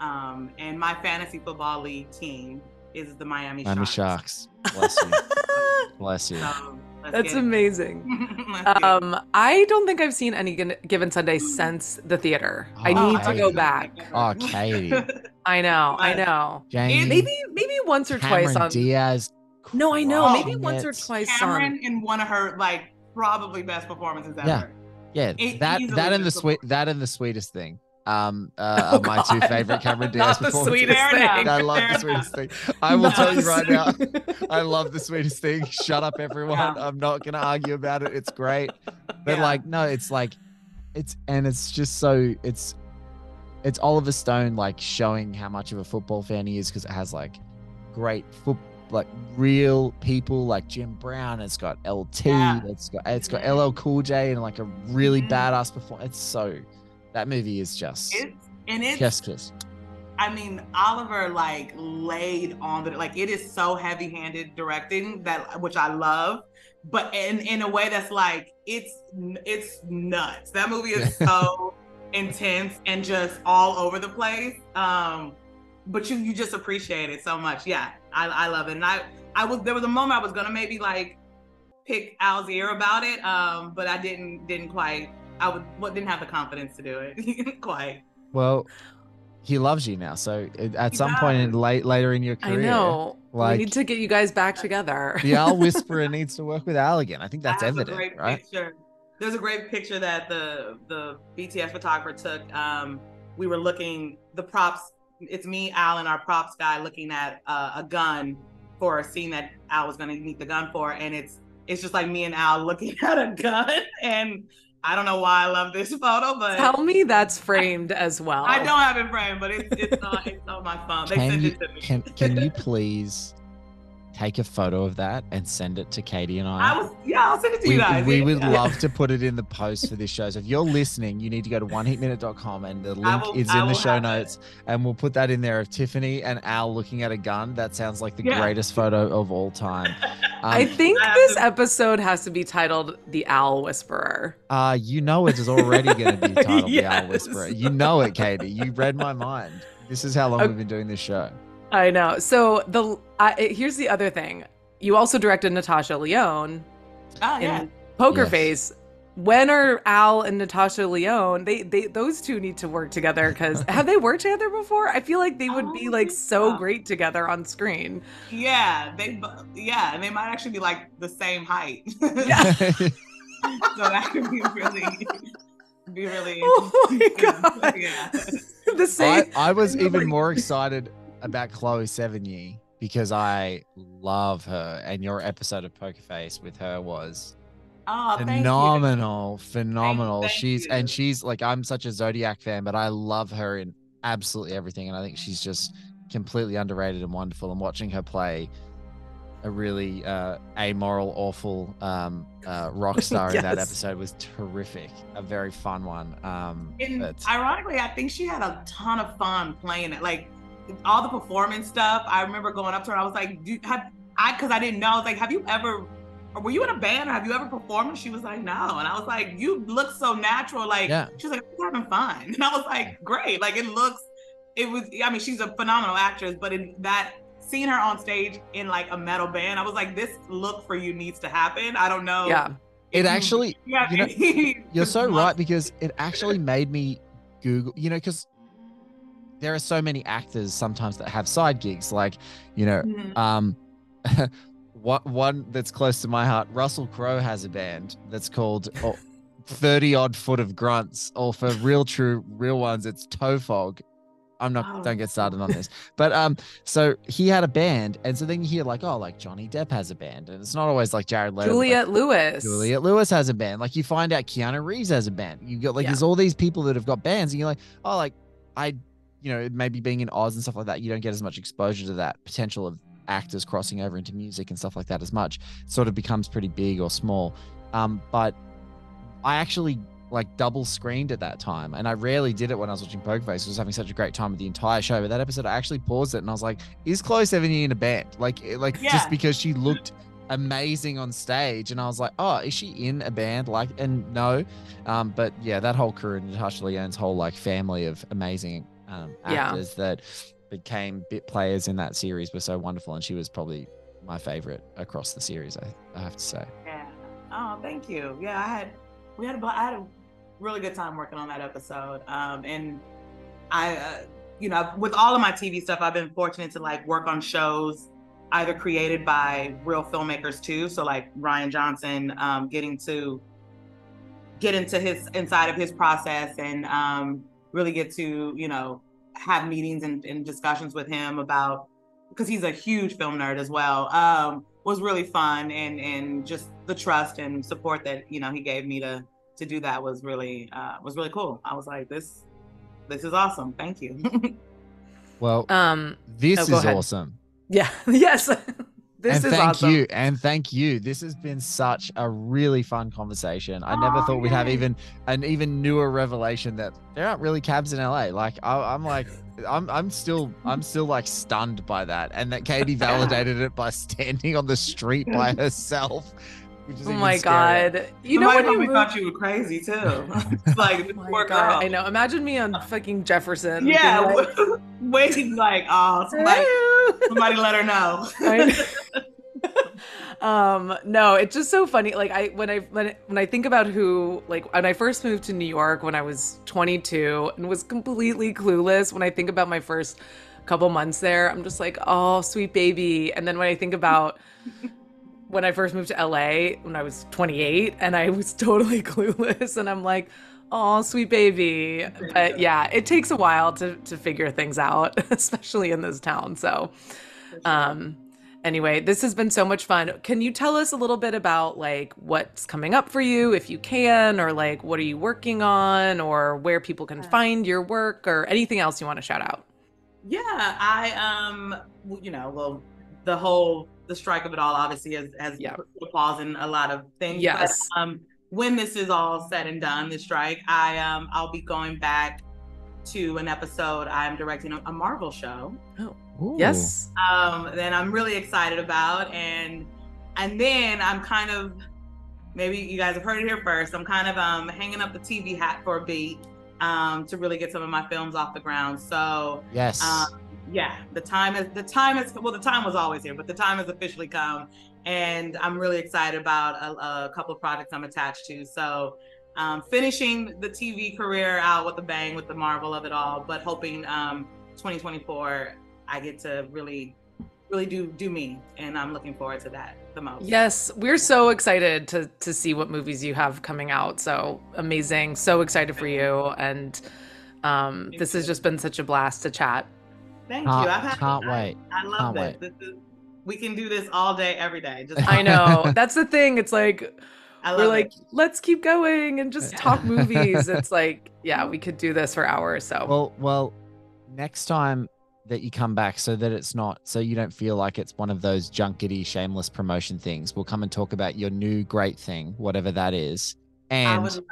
Um, and my fantasy football league team is the Miami, Miami Sharks. Sharks. Bless you. Bless you. So let's That's amazing. Let's get it. Um, I don't think I've seen any given Sunday since the theater. I Oh, need to go back. Oh, Katie. I know, I know. Jamie. Maybe, maybe once or Cameron twice on. Diaz. No, I know. Maybe crushing once or twice Cameron on. in one of her like probably best performances ever. Yeah. Yeah, It that that and the sweet that and the sweetest thing. Um, uh, Oh, are my two favorite Cameron not Diaz the performances. sweetest thing. I love the sweetest thing. I will Not tell you right now. I love the sweetest thing. Shut up, everyone. Yeah. I'm not gonna argue about it. It's great. But Yeah. like, no, it's like, it's and it's just so it's, it's Oliver Stone like showing how much of a football fan he is because it has like, great foot like real people like Jim Brown. It's got LT. Yeah. It's got it's got LL Cool J and like a really Mhm. badass performance. It's so that movie is just It's and it's chef's kiss. I mean, Oliver like laid on the like it is so heavy-handed directing that which I love, but in in a way that's like it's it's nuts. That movie is so intense and just all over the place. Um, but you you just appreciate it so much. Yeah, I I love it. And I I was there was a moment I was gonna maybe like pick Al's ear about it, um, but I didn't didn't quite. I would what didn't have the confidence to do it quite. Well, he loves you now. So at He some point in late later in your career, I career, know. like- we need to get you guys back together. the Al Whisperer needs to work with Al again. I think that's I have evident, a great right? picture. There's a great picture that the the BTS photographer took. Um, we were looking the props. It's me, Al, and our props guy looking at uh, a gun for a scene that Al was going to need the gun for, and it's it's just like me and Al looking at a gun. And I don't know why I love this photo, but Tell me that's framed as well. I don't have it framed, but it's it's on it's on my phone. They Can sent you it to me. can can you please take a photo of that and send it to Katie and I? I was yeah, I'll send it to we, you guys. we would Yeah. love to put it in the post for this show. So if you're listening, you need to go to oneheatminute.com and the link will- is I in the show have it. notes. And we'll put that in there of Tiffany and Al looking at a gun. That sounds like the Yeah. greatest photo of all time. I Um, think I have this to- episode has to be titled "The Al Whisperer." Uh, you know it is already going to be titled The Al Whisperer. You know it, Katie. You read my mind. This is how long Okay. we've been doing this show. I know. So the I, here's the other thing. You also directed Natasha Lyonne Oh ah, yeah. Poker Yes. Face. When are Al and Natasha Lyonne? They they those two need to work together because have they worked together before? I feel like they would be Oh, like so yeah. great together on screen. Yeah, they bu- yeah, and they might actually be like the same height. Yeah. so that could be really be really Oh my. God. yeah. the I, same. I was even more excited about Chloe Sevigny because I love her, and your episode of Poker Face with her was Oh, thank phenomenal, phenomenal. thank she's you. and she's like I'm such a Zodiac fan, but I love her in absolutely everything, and I think she's just completely underrated and wonderful. And watching her play a really uh, amoral, awful um, uh, rock star in that episode was terrific. A very fun one. Um, ironically, I think she had a ton of fun playing it. Like all the performance stuff. I remember going up to her. I was like, "Do have I?" Because I didn't know. I was like, "Have you ever? Or were you in a band? Or have you ever performed?" And she was like, "No." And I was like, "You look so natural." Like Yeah. she's like, "I'm having fun," and I was like, "Great!" Like it looks. It was. I mean, she's a phenomenal actress, but in that seeing her on stage in like a metal band, I was like, "This look for you needs to happen." I don't know. Yeah. it actually, yeah. you know, you're so right because it actually made me Google, you know, because there are so many actors sometimes that have side gigs, like, you know, Mhm. um, what one that's close to my heart. Russell Crowe has a band that's called oh, Thirty Odd Foot of Grunts, or for real, true, real ones, it's Tofog. I'm not. Oh. Don't get started on this, but um, so he had a band, and so then you hear like, oh, like Johnny Depp has a band, and it's not always like Jared Leto. but, like, Lewis. Juliette Lewis has a band. Like you find out Keanu Reeves has a band. You got like Yeah. there's all these people that have got bands, and you're like, oh, like I, you know, maybe being in Oz and stuff like that, you don't get as much exposure to that potential of actors crossing over into music and stuff like that as much. It sort of becomes pretty big or small. Um, but I actually like double screened at that time, and I rarely did it when I was watching Poker Face. I was having such a great time with the entire show, but that episode I actually paused it and I was like, is Chloe Sevigny in a band? Like, like Yeah. just because she looked amazing on stage and I was like, oh, is she in a band? Like, and no, um, but yeah, that whole crew and Natasha Lyonne's whole like family of amazing um, Yeah. actors that became bit players in that series were so wonderful, and she was probably my favorite across the series. I, I have to say. Yeah. Oh, thank you. Yeah, I had we had a, I had a really good time working on that episode. Um, and I, uh, you know, with all of my TV stuff, I've been fortunate to like work on shows either created by real filmmakers too. So like Rian Johnson, um, getting to get into his inside of his process and um, really get to you know have meetings and, and discussions with him about because he's a huge film nerd as well. Um, was really fun and and just the trust and support that you know he gave me to to do that was really uh, was really cool. I was like this this is awesome. Thank you. Well, Um. this oh, is ahead. awesome. Yeah. yes. This and is thank awesome. you and thank you. This has been such a really fun conversation. I never Aw, thought we'd have even an even newer revelation that there aren't really cabs in la like I, i'm like i'm i'm still i'm still like stunned by that and that katie validated it by standing on the street by herself Oh even my scarier. god. You know Somebody when you probably thought you were crazy too. like Oh my poor God, girl. I know. Imagine me on fucking Jefferson. being Yeah, like, waiting like oh somebody somebody let her know. Um no it's just so funny like i when i when, I- when i think about who like when i first moved to new york when i was 22 and was completely clueless when i think about my first couple months there i'm just like oh sweet baby and then when i think about when i first moved to la when i was 28 and i was totally clueless and i'm like oh sweet baby. But yeah. it takes a while to to figure things out especially in this town so um anyway this has been so much fun. Can you tell us a little bit about like what's coming up for you if you can or like what are you working on or where people can find your work or anything else you want to shout out? Yeah, I um, you know, well, the whole the strike of it all obviously has has Yeah. put a pause in a lot of things. but, Yes. um, when this is all said and done, the strike, I um, I'll be going back to an episode. I'm directing a, a Marvel show. Ooh. yes um, then I'm really excited about, and and then I'm kind of maybe you guys have heard it here first. I'm kind of um, hanging up the TV hat for a beat um, to really get some of my films off the ground. So yes um, yeah, the time is the time is well, the time was always here, but the time has officially come, and I'm really excited about a, a couple of projects I'm attached to. So, um, finishing the TV career out with a bang with the marvel of it all, but hoping um, 2024 I get to really, really do do me, and I'm looking forward to that the most. yes we're so excited to to see what movies you have coming out so amazing so excited for you and um this has just been such a blast to chat Thank Can't- you. I've had, can't I- wait. I, love Can't this. wait. This is we can do this all day, every day. Just i know that's the thing it's like I love we're it. like let's keep going and just talk movies it's like yeah we could do this for hours so well well next time that you come back so that it's not so you don't feel like it's one of those junkety shameless promotion things. We'll come and talk about your new great thing, whatever that is. I would And love that.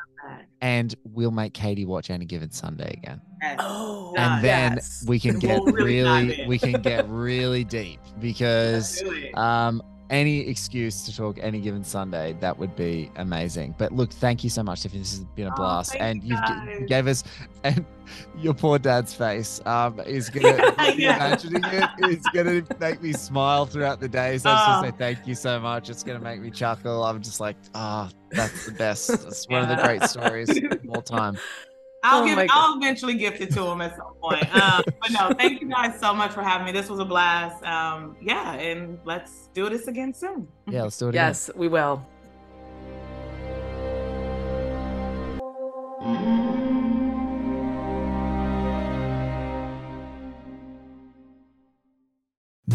And we'll make Katie watch any given Sunday again. Yes. Oh, Done. and then yes. we can get We'll really really we can get really deep because Do it. um any excuse to talk any given Sunday, that would be amazing. But look, thank you so much, Tiffany. This has been a Oh, blast. thank and you you've g- gave us and your poor dad's face um is gonna Yeah. imagining it is gonna make me smile throughout the day. So I just Oh. say thank you so much. It's gonna make me chuckle. I'm just like, ah, that's the best. It's one of the great stories of all time. I'll Oh give I'll eventually gift it to him at some point. Um, but no, thank you guys so much for having me. This was a blast. Um, yeah, and let's do this again soon. Yeah, let's do it again. Yes, we will.